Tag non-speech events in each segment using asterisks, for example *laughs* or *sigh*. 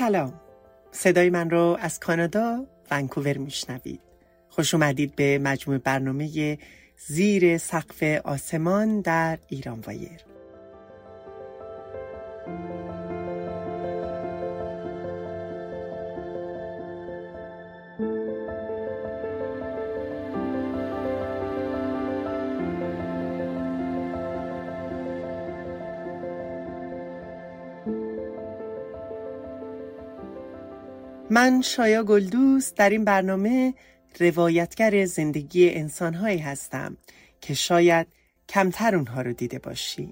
سلام. صدای من رو از کانادا ونکوور میشنوید. خوش اومدید به مجموع برنامه زیر سقف آسمان در ایران وایر. من شایا گلدوست در این برنامه روایتگر زندگی انسانهایی هستم که شاید کمتر اونها رو دیده باشی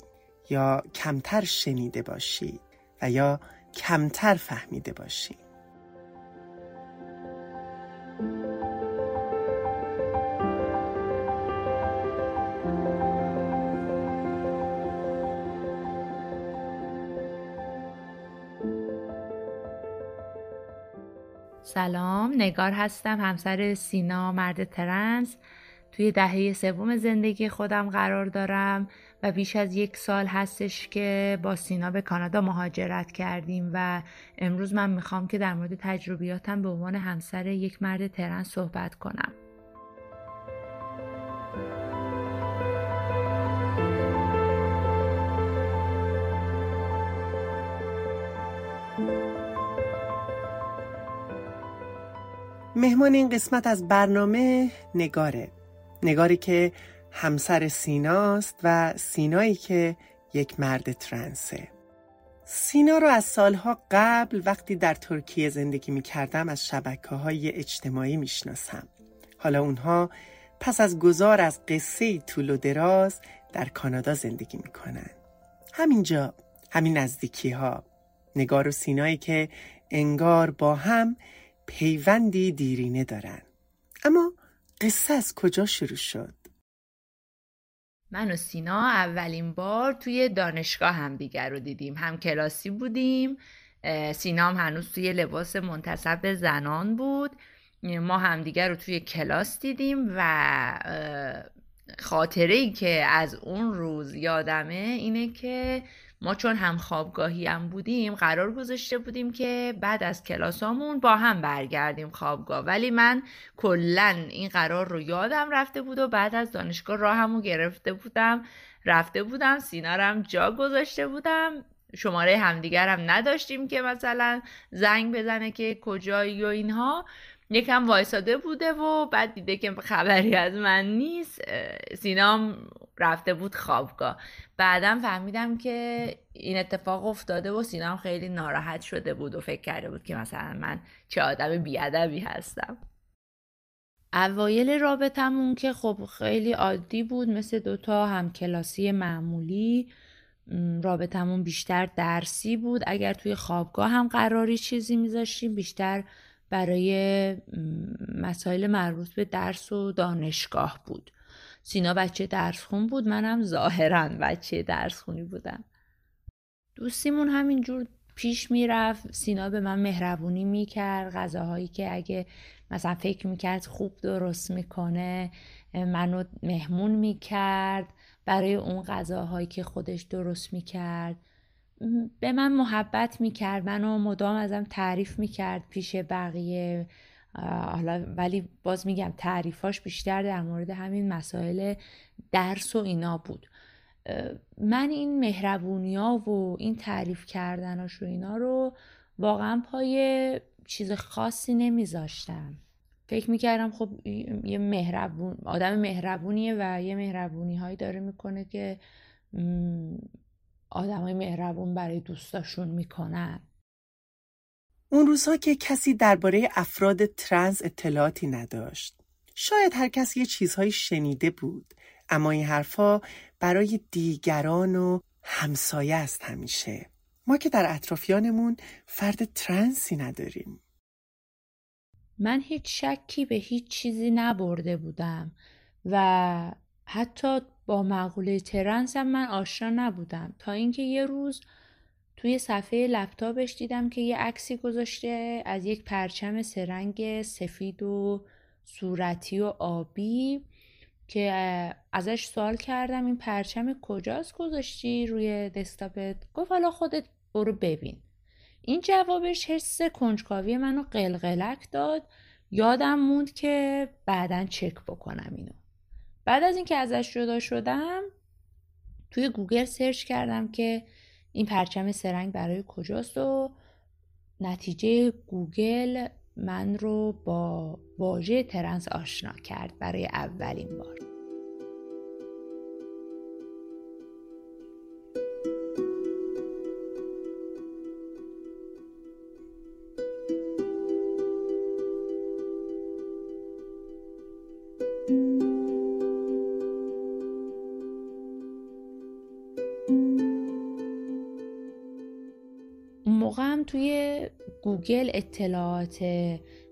یا کمتر شنیده باشی و یا کمتر فهمیده باشی. سلام نگار هستم همسر سینا مرد ترنس. توی دهه سوم زندگی خودم قرار دارم و بیش از یک سال هستش که با سینا به کانادا مهاجرت کردیم و امروز من می‌خوام که در مورد تجربیاتم به عنوان همسر یک مرد ترنس صحبت کنم. مهمان این قسمت از برنامه نگاره نگاری که همسر سیناست و سینایی که یک مرد ترنسه سینا رو از سالها قبل وقتی در ترکیه زندگی می کردم از شبکه های اجتماعی می شناسم. حالا اونها پس از گذار از قصه طول و دراز در کانادا زندگی می کنن. همینجا همین نزدیکی ها نگار و سینایی که انگار با هم پیوندی دیرینه دارن. اما قصه از کجا شروع شد؟ من و سینا اولین بار توی دانشگاه هم دیگر رو دیدیم. هم کلاسی بودیم. سینا هم هنوز توی لباس منتصب زنان بود. ما همدیگر رو توی کلاس دیدیم و خاطره ای که از اون روز یادمه اینه که ما چون هم خوابگاهی هم بودیم قرار گذاشته بودیم که بعد از کلاسامون با هم برگردیم خوابگاه. ولی من کلا این قرار رو یادم رفته بود و بعد از دانشگاه راهمو گرفته بودم رفته بودم سینارم جا گذاشته بودم. شماره همدیگرم نداشتیم که مثلا زنگ بزنه که کجایی و اینها. یکم وایساده بوده و بعد دیده که خبری از من نیست. سینام رفته بود خوابگاه. بعدم فهمیدم که این اتفاق افتاده و سینام خیلی ناراحت شده بود و فکر کرده بود که مثلا من چه آدم بیادبی هستم. اوایل رابطمون که خب خیلی عادی بود مثل دوتا همکلاسی معمولی رابطمون بیشتر درسی بود. اگر توی خوابگاه هم قراری چیزی میذاشتیم بیشتر برای مسائل مربوط به درس و دانشگاه بود. سینا بچه درس خون بود منم ظاهرا بچه درس خونی بودم. دوستیمون همینجور پیش می‌رفت سینا به من مهربونی می‌کرد غذاهایی که اگه مثلا فکر می‌کرد خوب درست می‌کنه منو مهمون می‌کرد برای اون غذاهایی که خودش درست می‌کرد. به من محبت می‌کرد منو مدام ازم تعریف می‌کرد پیش بقیه حالا ولی باز میگم تعریفاش بیشتر در مورد همین مسائل درس و اینا بود. من این مهربونی ها و این تعریف کردناش و اینا رو واقعا پای چیز خاصی نمیذاشتم. فکر می‌کردم خب یه مهربون آدم مهربونیه و یه مهربونی هایی داره می‌کنه که آدمای مهربون برای دوستاشون می‌کنن. اون روزها که کسی درباره افراد ترنس اطلاعاتی نداشت. شاید هر کسی یه چیزهایی شنیده بود اما این حرفا برای دیگران و همسایه است همیشه. ما که در اطرافیانمون فرد ترنسی نداریم. من هیچ شکی به هیچ چیزی نبرده بودم و حتی با مقوله ترنس هم من آشنا نبودم. تا اینکه یه روز توی صفحه لپتاپش دیدم که یه عکسی گذاشته از یک پرچم سرنگ سفید و صورتی و آبی که ازش سوال کردم این پرچم کجاست گذاشتی روی دسکتاپت؟ گفت حالا خودت برو ببین. این جوابش حس کنجکاوی منو قلقلک داد. یادم موند که بعدا چک بکنم اینو. بعد از اینکه ازش جدا شدم توی گوگل سرچ کردم که این پرچم سه رنگ برای کجاست و نتیجه گوگل من رو با واژه ترنس آشنا کرد برای اولین بار. گوگل اطلاعات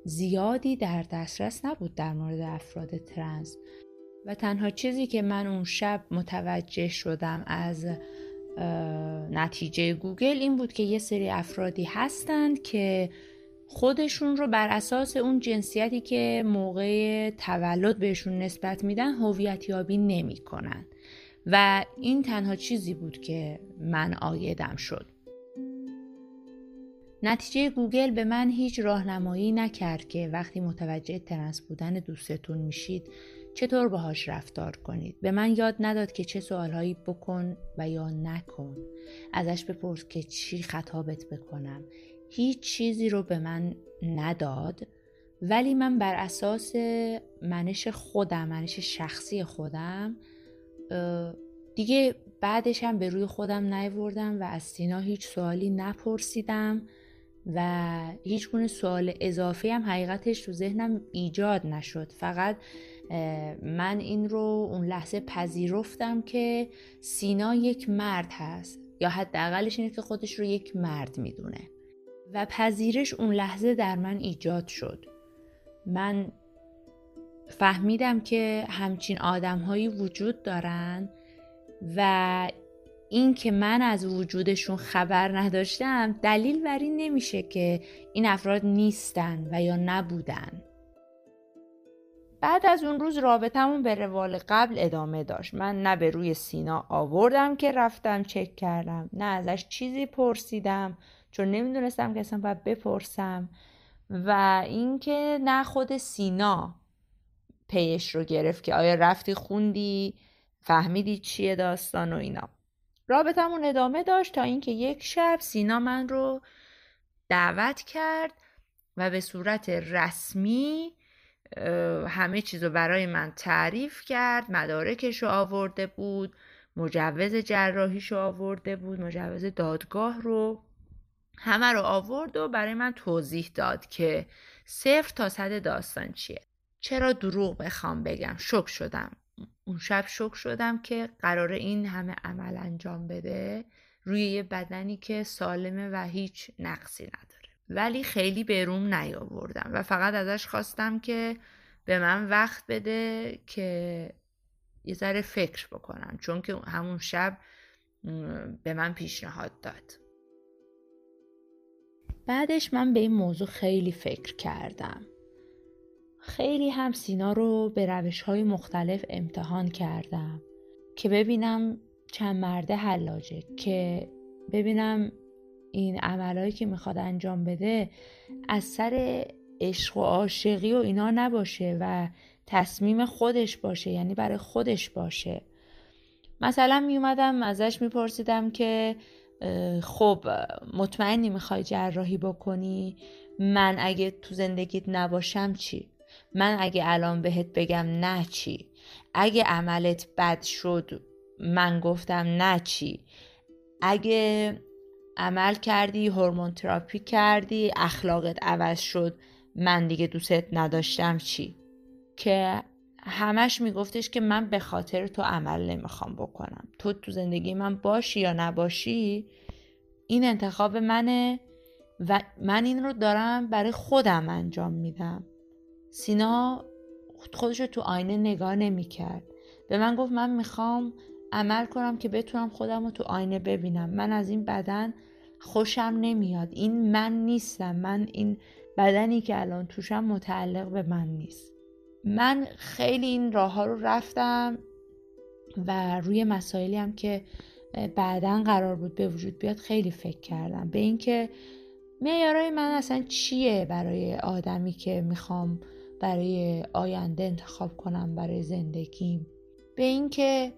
زیادی در دسترس نبود در مورد افراد ترنس و تنها چیزی که من اون شب متوجه شدم از نتیجه گوگل این بود که یه سری افرادی هستند که خودشون رو بر اساس اون جنسیتی که موقع تولد بهشون نسبت میدن هویت یابی نمی‌کنن. و این تنها چیزی بود که من عایدم شد. نتیجه گوگل به من هیچ راهنمایی نکرد که وقتی متوجه ترنس بودن دوستتون میشید چطور باهاش رفتار کنید. به من یاد نداد که چه سوالهایی بکن و یا نکن. ازش بپرس که چی خطابت بکنم. هیچ چیزی رو به من نداد ولی من بر اساس منش خودم منش شخصی خودم دیگه بعدش هم به روی خودم نیوردم و از سینا هیچ سوالی نپرسیدم. و هیچ گونه سوال اضافی هم حقیقتش تو ذهنم ایجاد نشد. فقط من این رو اون لحظه پذیرفتم که سینا یک مرد هست یا حداقلش اینه که خودش رو یک مرد می‌دونه. و پذیرش اون لحظه در من ایجاد شد. من فهمیدم که همچین آدمهایی وجود دارن و این که من از وجودشون خبر نداشتم دلیل بر این نمیشه که این افراد نیستن و یا نبودن. بعد از اون روز رابطمون به روال قبل ادامه داشت. من نه به روی سینا آوردم که رفتم چک کردم نه ازش چیزی پرسیدم چون نمی‌دونستم که اصلا باید بپرسم و اینکه نه خود سینا پیش رو گرفت که آیا رفتی خوندی فهمیدی چیه داستان و اینا. رابطمون ادامه داشت تا اینکه یک شب سینا من رو دعوت کرد و به صورت رسمی همه چیز رو برای من تعریف کرد مدارکش رو آورده بود مجوز جراحیش رو آورده بود مجوز دادگاه رو همه رو آورد و برای من توضیح داد که صفر تا صد داستان چیه. چرا دروغ بخوام بگم؟ شک شدم. اون شب شک شدم که قراره این همه عمل انجام بده روی یه بدنی که سالمه و هیچ نقصی نداره. ولی خیلی بروم نیاوردم و فقط ازش خواستم که به من وقت بده که یه ذره فکر بکنم چون که همون شب به من پیشنهاد داد. بعدش من به این موضوع خیلی فکر کردم. خیلی هم سینا رو به روش های مختلف امتحان کردم که ببینم چند مرده حلاجه که ببینم این عملهایی که می‌خواد انجام بده از سر عشق و عاشقی و اینا نباشه و تصمیم خودش باشه یعنی برای خودش باشه. مثلا میومدم ازش میپرسیدم که خب مطمئنی می‌خوای جراحی بکنی؟ من اگه تو زندگیت نباشم چی؟ من اگه الان بهت بگم نه چی؟ اگه عملت بد شد من گفتم نه چی؟ اگه عمل کردی هورمون تراپی کردی اخلاقت عوض شد من دیگه دوستت نداشتم چی؟ که همش میگفتش که من به خاطر تو عمل نمی‌خوام بکنم. تو تو زندگی من باشی یا نباشی این انتخاب منه و من این رو دارم برای خودم انجام میدم. سینا خودش رو تو آینه نگاه نمی‌کرد. به من گفت من می‌خوام عمل کنم که بتونم خودم رو تو آینه ببینم. من از این بدن خوشم نمیاد. این من نیستم. من این بدنی که الان توشم متعلق به من نیست. من خیلی این راه ها رو رفتم و روی مسائلی هم که بعدا قرار بود به وجود بیاد خیلی فکر کردم. به اینکه معیارای من اصلا چیه برای آدمی که می‌خوام برای آینده انتخاب کنم برای زندگیم. به اینکه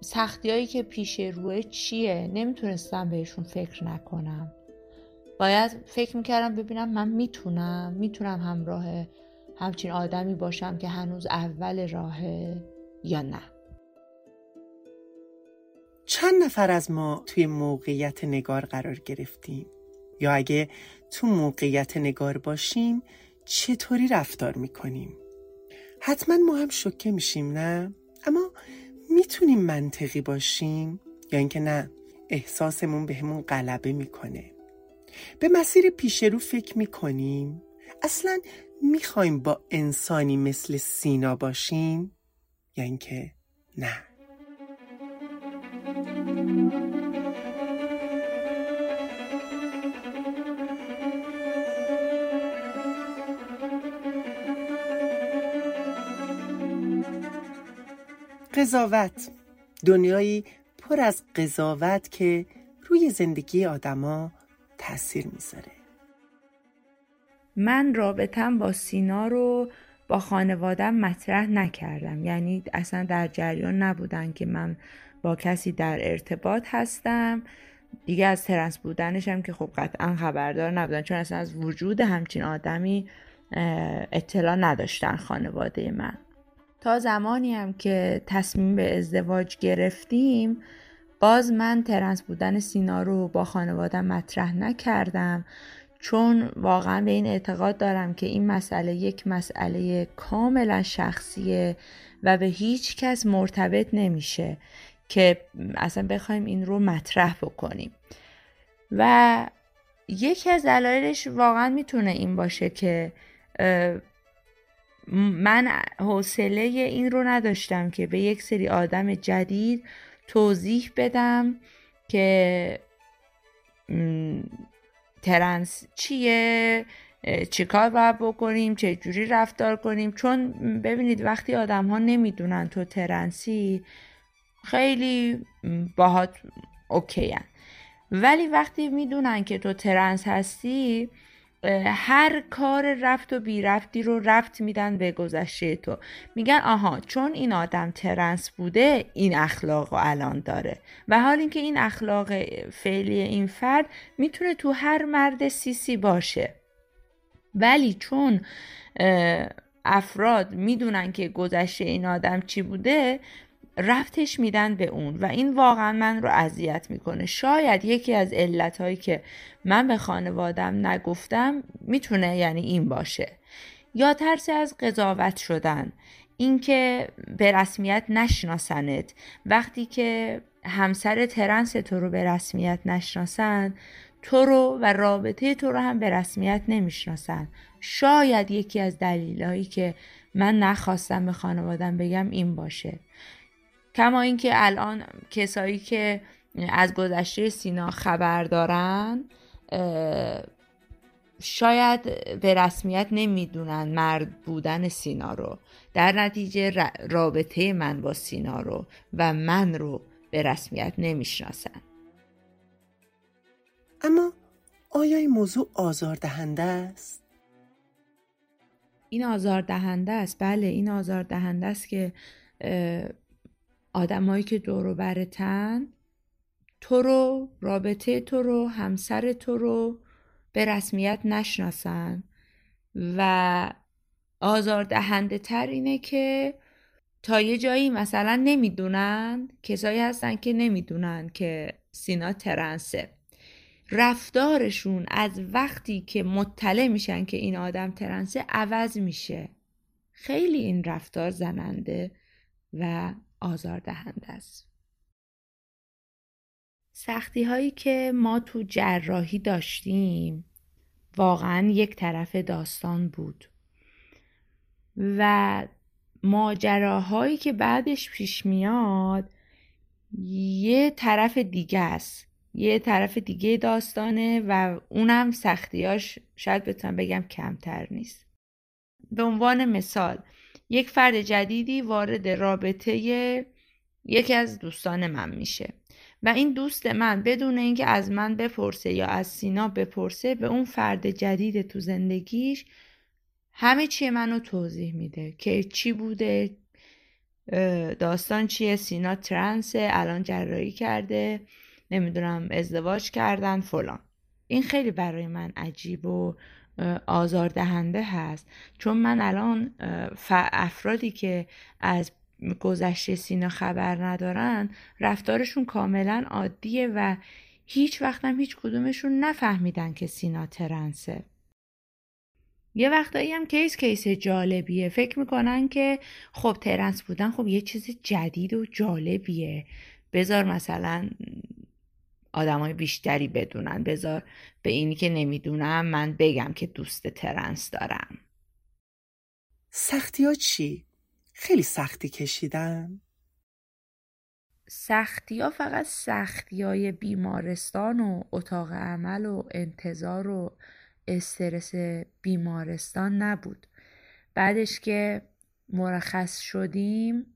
سختی هایی که پیش روی چیه؟ نمی‌تونستم بهشون فکر نکنم. باید فکر می‌کردم ببینم من می‌تونم می‌تونم همراه همچین آدمی باشم که هنوز اول راهه یا نه. چند نفر از ما توی موقعیت نگار قرار گرفتیم؟ یا اگه تو موقعیت نگار باشیم چطوری رفتار می‌کنیم؟ حتما ما هم شکه میشیم نه؟ اما می‌تونیم منطقی باشیم؟ یا اینکه نه احساسمون بهمون غلبه می‌کنه. به مسیر پیش رو فکر می‌کنیم؟ اصلا می‌خوایم با انسانی مثل سینا باشیم؟ یا اینکه نه؟ قضاوت. دنیایی پر از قضاوت که روی زندگی آدما تاثیر می‌ذاره. من رابطم با سینا رو با خانوادم مطرح نکردم. یعنی اصلا در جریان نبودن که من با کسی در ارتباط هستم. دیگه از ترنس بودنشم که خب قطعا خبردار نبودن چون اصلا از وجود همچین آدمی اطلاع نداشتن خانواده من. تا زمانی هم که تصمیم به ازدواج گرفتیم باز من ترنس بودن سینا رو با خانوادم مطرح نکردم چون واقعا به این اعتقاد دارم که این مسئله یک مسئله کاملا شخصیه و به هیچ کس مرتبط نمیشه که اصلا بخوایم این رو مطرح بکنیم. و یکی از دلایلش واقعا می‌تونه این باشه که من حوصله این رو نداشتم که به یک سری آدم جدید توضیح بدم که ترنس چیه چیکار باید بکنیم چه جوری رفتار کنیم. چون ببینید وقتی آدم ها نمی‌دونن تو ترنسی خیلی باهات okay ولی وقتی می‌دونن که تو ترنس هستی هر کار ربط و بی ربطی رو ربط میدن به گذشته تو. میگن آها چون این آدم ترنس بوده این اخلاق رو الان داره. و حال اینکه این اخلاق فعلی این فرد می‌تونه تو هر مرد cis ی باشه. ولی چون افراد می‌دونن که گذشته این آدم چی بوده رفتش میدن به اون و این واقعا من رو اذیت می‌کنه. شاید یکی از علتهایی که من به خانوادم نگفتم می‌تونه یعنی این باشه. یا ترس از قضاوت شدن اینکه به رسمیت نشناسنت. وقتی که همسر ترنس تو رو به رسمیت نشناسن تو رو و رابطه تو رو هم به رسمیت نمی‌شناسن. شاید یکی از دلیلهایی که من نخواستم به خانوادم بگم این باشه. کما اینکه الان کسایی که از گذشته سینا خبر دارن شاید به رسمیت نمی‌دونن مرد بودن سینا رو. در نتیجه رابطه من با سینا رو و من رو به رسمیت نمی‌شناسن. اما آیا این موضوع آزاردهنده است؟ این آزاردهنده است. بله این آزاردهنده است که آدمایی که دورو برتن تو رو رابطه تو رو همسر تو رو به رسمیت نشناسن. و آزاردهنده تر اینه که تا یه جایی مثلا نمی‌دونن کسایی هستن که نمی‌دونن که سینا ترنسه. رفتارشون از وقتی که مطلع میشن که این آدم ترنسه عوض میشه. خیلی این رفتار زننده و آزاردهنده است. سختی هایی که ما تو جراحی داشتیم واقعا یک طرف داستان بود و ماجراهایی که بعدش پیش میاد یه طرف دیگه است یه طرف دیگه داستانه و اونم سختیاش شاید بتونم بگم کمتر نیست به عنوان مثال یک فرد جدیدی وارد رابطه یکی از دوستان من میشه. و این دوست من بدون اینکه از من بپرسه یا از سینا بپرسه به اون فرد جدید تو زندگیش همه چی منو توضیح میده که چی بوده داستان چیه سینا ترنسه الان جراحی کرده نمی‌دونم ازدواج کردن فلان. این خیلی برای من عجیب و آزاردهنده هست. چون من الان افرادی که از گذشته سینا خبر ندارن رفتارشون کاملا عادیه و هیچ وقتم هیچ کدومشون نفهمیدن که سینا ترنسه. یه وقتایی هم case case جالبیه. فکر می‌کنن که خب ترنس بودن خب یه چیز جدید و جالبیه. بذار مثلا آدمای بیشتری بدونن بذار به اینی که نمی‌دونم من بگم که دوست ترنس دارم سختی ها چی؟ خیلی سختی کشیدن؟ سختی ها فقط سختی های بیمارستان و اتاق عمل و انتظار و استرس بیمارستان نبود بعدش که مرخص شدیم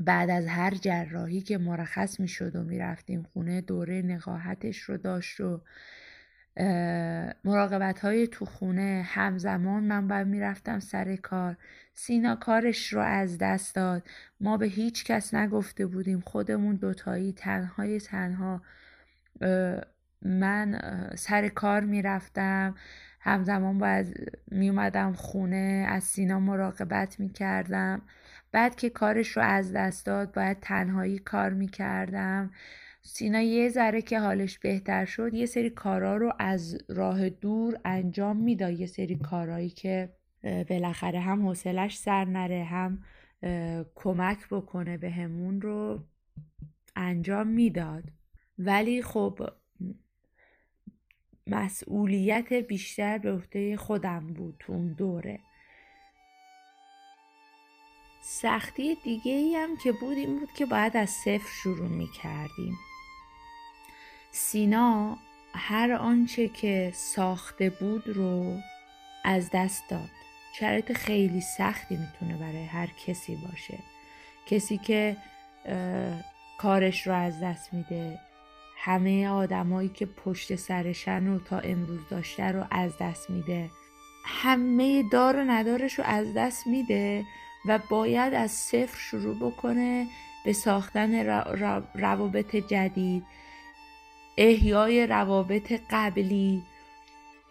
بعد از هر جراحی که مرخص می شد و می رفتیم خونه دوره نقاهتش رو داشت و مراقبت های تو خونه. همزمان من باید می‌رفتم سر کار. سینا کارش رو از دست داد. ما به هیچ کس نگفته بودیم. خودمون دوتایی تنهای تنها من سر کار می‌رفتم. همزمان باید میومدم خونه. از سینا مراقبت می‌کردم. بعد که کارش رو از دست داد باید تنهایی کار می‌کردم. سینا یه ذره که حالش بهتر شد یه سری کارا رو از راه دور انجام می‌داد. یه سری کارهایی که بالاخره هم حوصلش سر نره هم کمک بکنه به همون رو انجام می‌داد. ولی خب مسئولیت بیشتر به عهده خودم بود تو اون دوره. سختی دیگه ای هم که بود این بود که باید از صفر شروع می کردیم سینا هر آنچه که ساخته بود رو از دست داد. شرایط خیلی سختی می‌تونه برای هر کسی باشه. کسی که کارش رو از دست میده همه آدمایی که پشت سرشن و تا امروز داشته رو از دست میده همه دار و ندارش رو از دست میده و باید از صفر شروع بکنه به ساختن روابط جدید. احیای روابط قبلی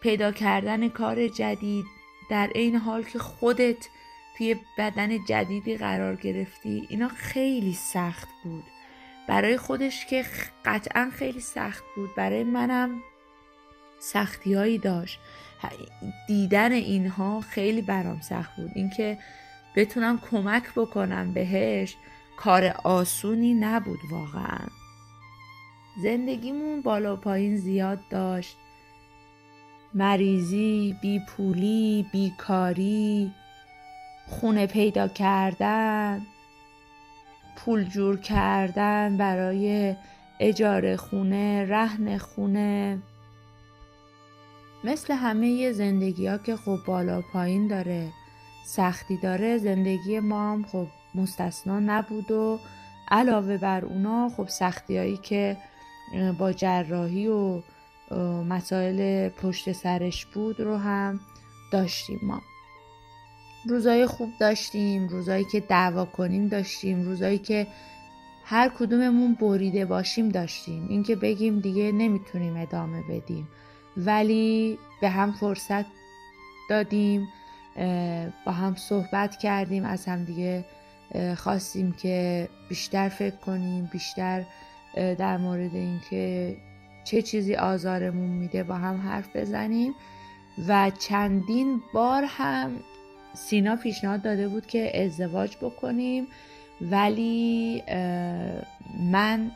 پیدا کردن کار جدید در این حال که خودت توی بدن جدیدی قرار گرفتی اینا خیلی سخت بود. برای خودش که قطعا خیلی سخت بود. برای منم سختی هایی داشت دیدن اینها خیلی برام سخت بود. اینکه بتونم کمک بکنم بهش کار آسونی نبود واقعا. زندگیمون بالا پایین زیاد داشت. مریضی، بیپولی، بیکاری، خونه پیدا کردن پول جور کردن برای اجاره خونه رهن خونه. مثل همه زندگی ها که خب بالا پایین داره سختی داره زندگی ما هم خب مستثنا نبود و علاوه بر اونا خب سختی هایی که با جراحی و مسائل پشت سرش بود رو هم داشتیم ما. روزای خوب داشتیم روزایی که دعوا کنیم داشتیم روزایی که هر کدوممون بریده باشیم داشتیم. اینکه بگیم دیگه نمی‌تونیم ادامه بدیم. ولی به هم فرصت دادیم. با هم صحبت کردیم از هم دیگه خواستیم که بیشتر فکر کنیم بیشتر در مورد اینکه چه چیزی آزارمون میده با هم حرف بزنیم. و چندین بار هم سینا پیشنهاد داده بود که ازدواج بکنیم ولی من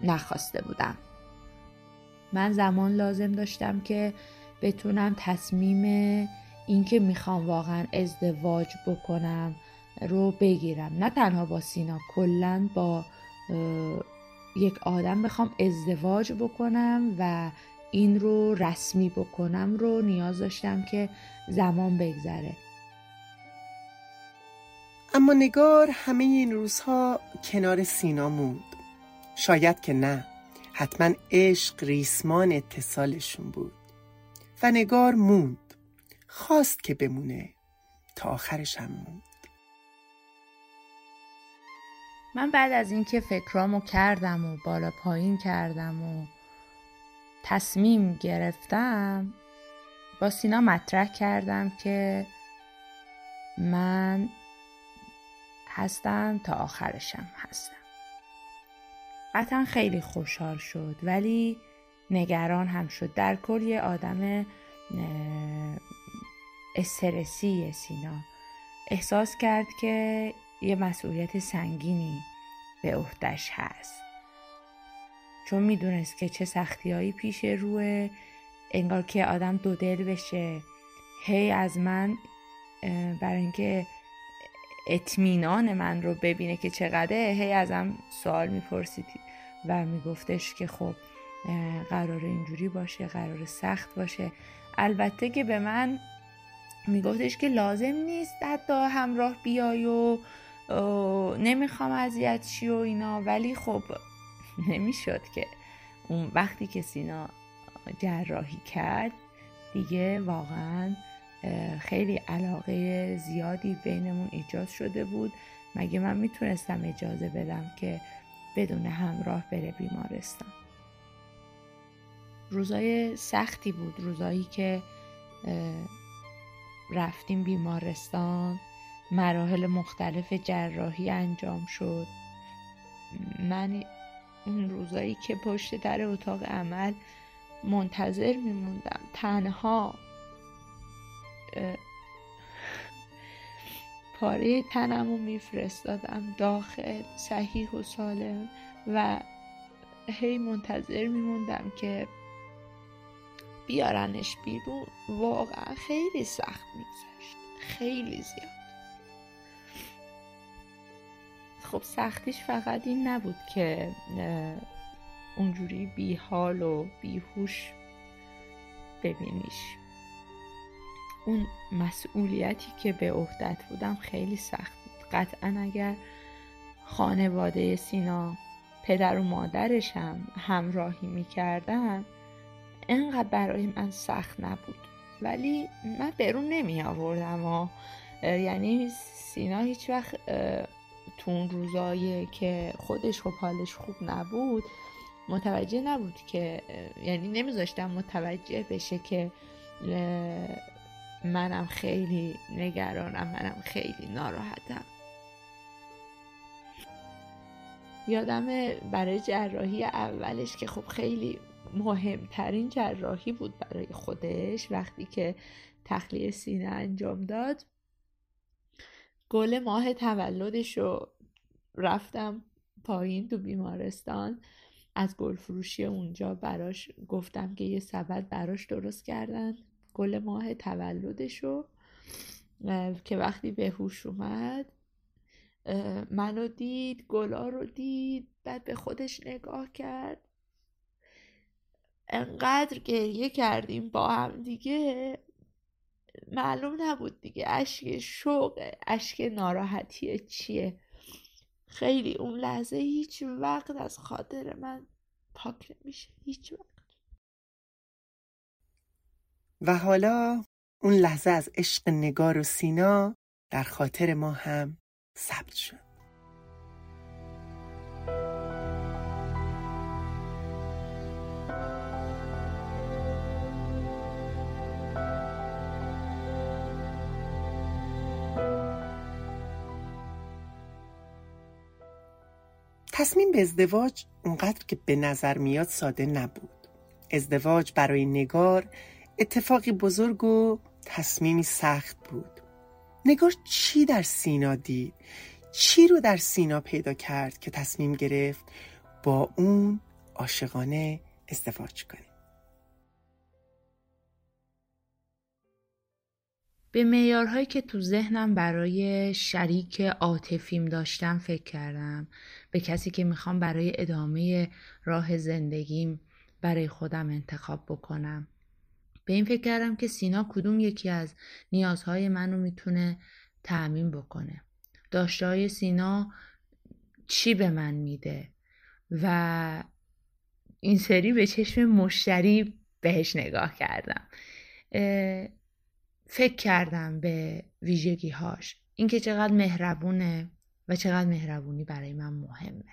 نخواسته بودم. من زمان لازم داشتم که بتونم تصمیم اینکه می‌خوام واقعا ازدواج بکنم رو بگیرم. نه تنها با سینا کلا با یک آدم بخوام ازدواج بکنم و این رو رسمی بکنم رو نیاز داشتم که زمان بگذره. اما نگار همه این روزها کنار سینا موند. شاید که نه حتما عشق ریسمان اتصالشون بود. و نگار موند. خواست که بمونه. تا آخرش هم موند. من بعد از اینکه فکرامو کردم و بالا پایین کردم و تصمیم گرفتم با سینا مطرح کردم که من هستم تا آخرشم هستم. قطعا خیلی خوشحال شد ولی نگران هم شد. در کل یه آدم استرسی سینا. احساس کرد که یه مسئولیت سنگینی به عهدش هست. چون می‌دونست که چه سختیهایی پیش روی انگار که آدم دو دل بشه. هی از من برای اینکه اطمینان من رو ببینه که چقدره هی ازم سوال می‌پرسید و میگفتش که خب قرار اینجوری باشه قرار سخت باشه. البته که به من میگفتش که لازم نیست حتی همراه بیای و نمی‌خوام اذیت چی و اینا. ولی خب *laughs* نمی‌شد که. اون وقتی که سینا جراحی کرد دیگه واقعا خیلی علاقه زیادی بینمون ایجاد شده بود. مگه من می‌تونستم اجازه بدم که بدون همراه بره بیمارستان؟ روزای سختی بود. روزایی که رفتیم بیمارستان. مراحل مختلف جراحی انجام شد. من اون روزایی که پشت در اتاق عمل منتظر میموندم. تنها. پاره تنم رو میفرستادم داخل صحیح و سالم و هی منتظر میموندم که بیارنش بیرون واقعا خیلی سخت میگذشت. خیلی زیاد. خب سختیش فقط این نبود که اونجوری بیحال و بیهوش ببینیش. اون مسئولیتی که به عهدت بودم خیلی سخت بود. قطعا اگر خانواده سینا پدر و مادرش هم همراهی می‌کردن انقدر برای من سخت نبود. ولی من برون نمی آوردم و یعنی سینا هیچ وقت تو اون روزایی که خودش خب حالش خوب نبود متوجه نبود که یعنی نمیذاشتم متوجه بشه که منم خیلی نگرانم منم خیلی ناراحتم. یادم برای جراحی اولش که خب خیلی مهمترین جراحی بود برای خودش وقتی که تخلیه سینه انجام داد. گل ماه تولدش رو رفتم پایین تو بیمارستان. از گل فروشی اونجا براش گفتم که یه سبد براش درست کردن. گل ماه تولدشو که وقتی به هوش اومد منو دید گلا رو دید بعد به خودش نگاه کرد. انقدر گریه کردیم با هم دیگه معلوم نبود دیگه اشک شوق اشک ناراحتی چیه. خیلی اون لحظه هیچ وقت از خاطر من پاک نمیشه هیچ وقت. و حالا اون لحظه از عشق نگار و سینا در خاطر ما هم ثبت شد. تصمیم به ازدواج اونقدر که به نظر میاد ساده نبود. ازدواج برای نگار اتفاقی بزرگ و تصمیمی سخت بود. نگار چی در سینا دید؟ چی رو در سینا پیدا کرد که تصمیم گرفت با اون عاشقانه ازدواج کنه؟ به معیارهایی که تو ذهنم برای شریک عاطفیم داشتم فکر کردم. به کسی که می‌خوام برای ادامه راه زندگیم برای خودم انتخاب بکنم. به این فکر کردم که سینا کدوم یکی از نیازهای منو می‌تونه تعمین بکنه. داشته های سینا چی به من میده؟ و این سری به چشم مشتری بهش نگاه کردم. فکر کردم به ویژگی هاش اینکه چقدر مهربونه و چقدر مهربونی برای من مهمه.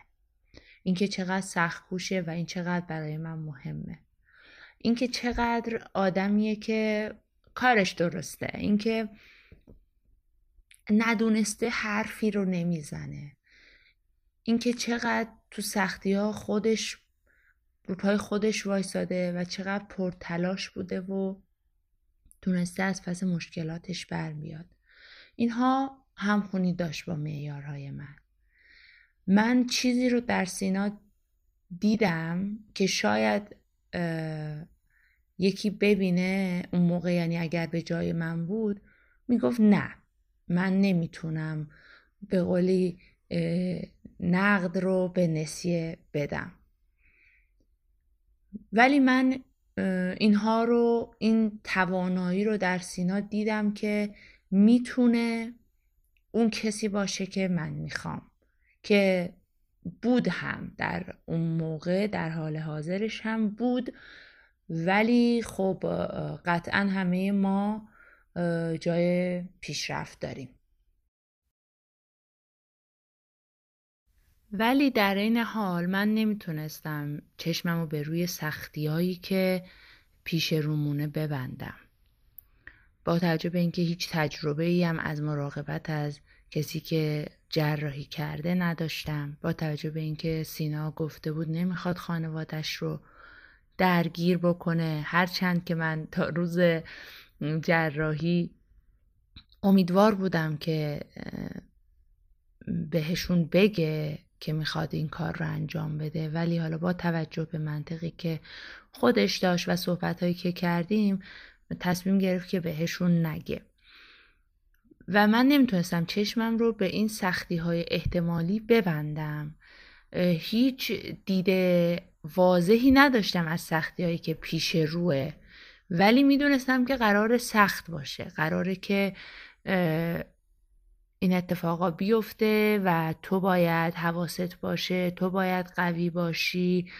اینکه چقدر سخت و این چقدر برای من مهمه. اینکه چقدر آدمیه که کارش درسته. اینکه ندونسته حرفی رو نمی‌زنه. اینکه چقدر تو سختی ها خودش رو پای خودش وایساده و چقدر پرتلاش بوده و تونسته از پس مشکلاتش برمیاد. اینها همخونی داشت با معیارهای من. من چیزی رو در سینا دیدم که شاید یکی ببینه اون موقع یعنی اگر به جای من بود می‌گفت نه من نمی‌تونم به قولی نقد رو به نسیه بدم. ولی من اینها رو این توانایی رو در سینا دیدم که می‌تونه اون کسی باشه که من می‌خوام که بود هم در اون موقع در حال حاضرش هم بود. ولی خب قطعا همه ما جای پیشرفت داریم. ولی در این حال من نمی‌تونستم چشممو به روی سختیایی که پیش رومونه ببندم. با توجه به اینکه هیچ تجربه ای هم از مراقبت از کسی که جراحی کرده نداشتم با توجه به اینکه سینا گفته بود نمی‌خواد خانوادش رو درگیر بکنه هرچند که من تا روز جراحی امیدوار بودم که بهشون بگه که می‌خواد این کار رو انجام بده. ولی حالا با توجه به منطقی که خودش داشت و صحبت هایی که کردیم تصمیم گرفت که بهشون نگه. و من نمی‌تونستم چشمم رو به این سختی های احتمالی ببندم. هیچ دیده واضحی نداشتم از سختی هایی که پیش روه. ولی می‌دونستم که قرار سخت باشه. قراره که این اتفاقا بیفته و تو باید حواست باشه تو باید قوی باشی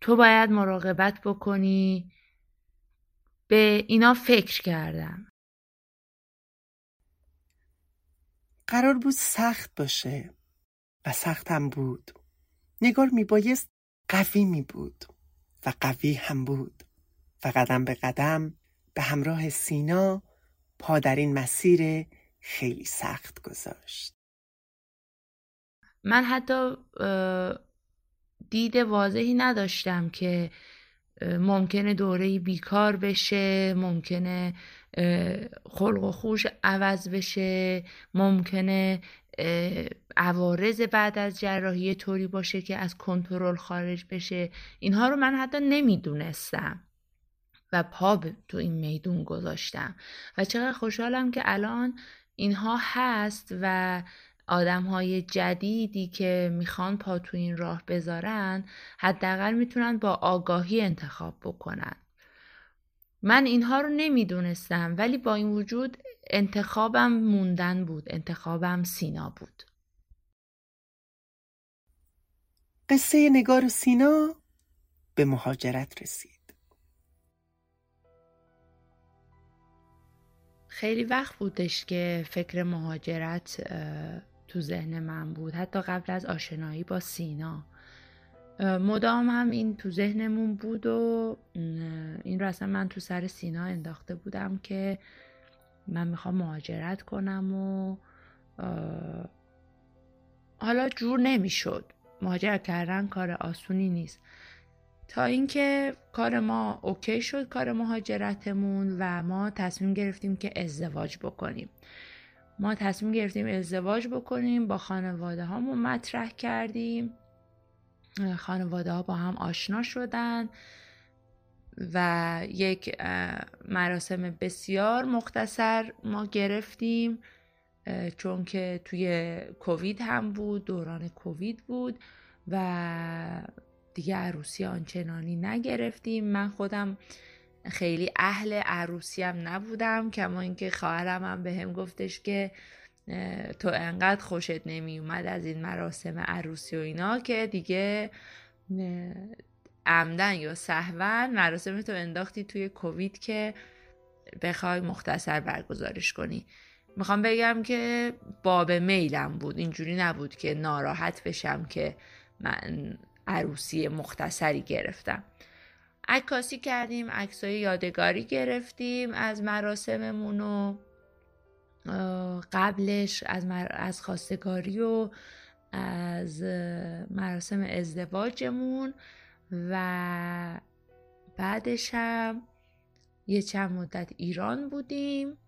تو باید مراقبت بکنی. به اینا فکر کردم. قرار بود سخت باشه و سختم بود. نگار میبایست قوی می بود و قوی هم بود و قدم به قدم به همراه سینا پا در مسیر خیلی سخت گذاشت. من حتی دید واضحی نداشتم که ممکنه دوره بیکار بشه ممکنه خلق و خوش عوض بشه ممکنه عوارض بعد از جراحی طوری باشه که از کنترل خارج بشه. اینها رو من حتی نمی‌دونستم و پا تو این میدون گذاشتم. و چقدر خوشحالم که الان اینها هست و آدم های جدیدی که می‌خوان پا تو این راه بذارن حداقل می‌تونن با آگاهی انتخاب بکنن. من اینها رو نمی‌دونستم ولی با این وجود انتخابم موندن بود انتخابم سینا بود. قصه نگار و سینا به مهاجرت رسید. خیلی وقت بودش که فکر مهاجرت تو ذهن من بود. حتی قبل از آشنایی با سینا. مدام هم این تو ذهنمون بود و این رو اصلا من تو سر سینا انداخته بودم که من می‌خوام مهاجرت کنم و حالا جور نمی‌شد. مهاجرت کردن کار آسونی نیست. تا اینکه کار ما اوکی شد کار مهاجرتمون و ما تصمیم گرفتیم که ازدواج بکنیم. ما تصمیم گرفتیم ازدواج بکنیم با خانواده هامون مطرح کردیم. خانواده ها با هم آشنا شدن و یک مراسم بسیار مختصر ما گرفتیم چون که توی کووید هم بود دوران کووید بود و دیگه عروسی آنچنانی نگرفتیم. من خودم خیلی اهل عروسی هم نبودم کما اینکه خواهرم هم به هم گفتش که تو انقدر خوشت نمی اومد از این مراسم عروسی و اینا که دیگه عمدن یا سهوا مراسم تو انداختی توی کووید که بخوای مختصر برگزارش کنی. می‌خوام بگم که باب میلم بود. اینجوری نبود که ناراحت بشم که من عروسی مختصری گرفتم. عکاسی کردیم عکسای یادگاری گرفتیم از مراسممون و قبلش از, از خواستگاری و از مراسم ازدواجمون و بعدش هم یه چند مدت ایران بودیم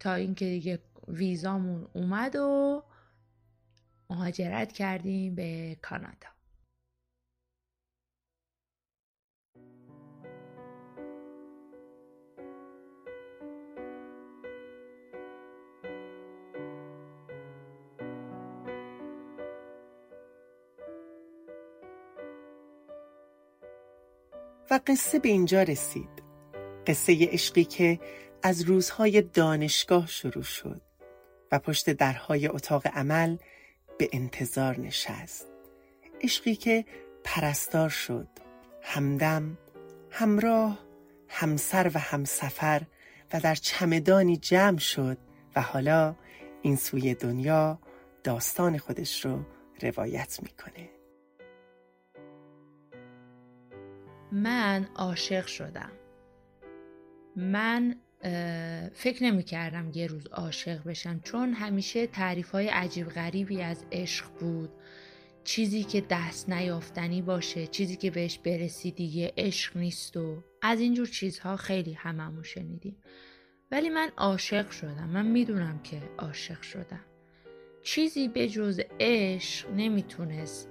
تا اینکه دیگه ویزامون اومد و مهاجرت کردیم به کانادا. قصه به اینجا رسید. قصه عشقی که از روزهای دانشگاه شروع شد و پشت درهای اتاق عمل به انتظار نشست. عشقی که پرستار شد همدم همراه همسر و همسفر و در چمدانی جمع شد و حالا این سوی دنیا داستان خودش رو روایت می‌کنه. من عاشق شدم. من فکر نمی کردم یه روز عاشق بشم چون همیشه تعریف های عجیب غریبی از عشق بود. چیزی که دست نیافتنی باشه چیزی که بهش برسی دیگه عشق نیست و از اینجور چیزها خیلی هممون شنیدیم. ولی من عاشق شدم من می‌دونم که عاشق شدم. چیزی به جز عشق نمی‌تونست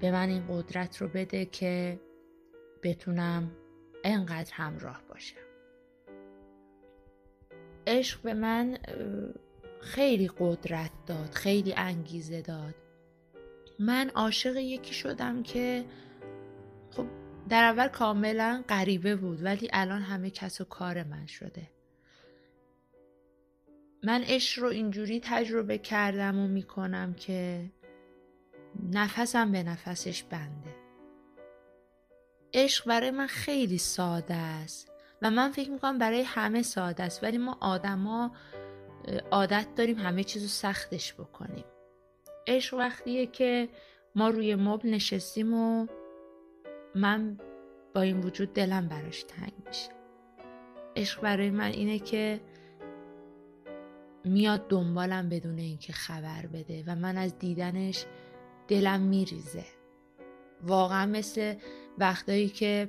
به من این قدرت رو بده که بتونم انقدر همراه باشم. عشق به من خیلی قدرت داد خیلی انگیزه داد. من عاشق یکی شدم که خب در اول کاملا غریبه بود ولی الان همه کس و کار من شده. من عشق رو اینجوری تجربه کردم و می‌کنم که نفسم به نفسش بنده. عشق برای من خیلی ساده است و من فکر می‌کنم برای همه ساده است ولی ما آدما عادت داریم همه چیز رو سختش بکنیم. عشق وقتیه که ما روی مبل نشستیم و من با این وجود دلم براش تنگ میشه. عشق برای من اینه که میاد دنبالم بدون اینکه خبر بده و من از دیدنش دلم میریزه. واقعا مثل وقتایی که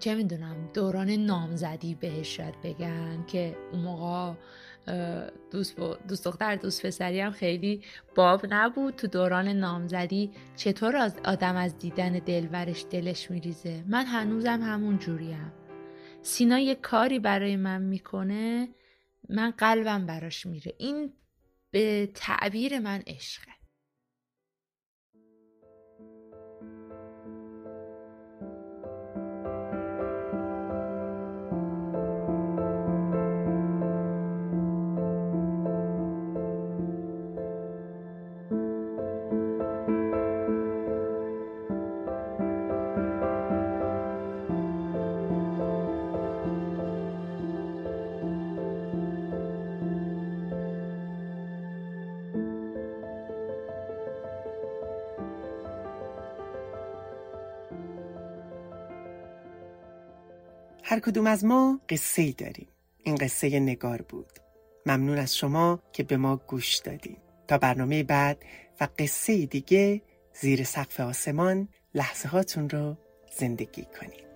چه می‌دونم دوران نامزدی بهش شاید بگن که اون موقع دوست, دوست دختر دوست پسری هم خیلی باب نبود. تو دوران نامزدی چطور از آدم از دیدن دلورش دلش میریزه؟ من هنوزم همون جوریم. سینا یه کاری برای من می‌کنه من قلبم براش میره. این به تعبیر من عشقه. هر کدوم از ما قصه ای داریم. این قصه نگار بود. ممنون از شما که به ما گوش دادیم تا برنامه بعد و قصه دیگه زیر سقف آسمان لحظه هاتون رو زندگی کنید.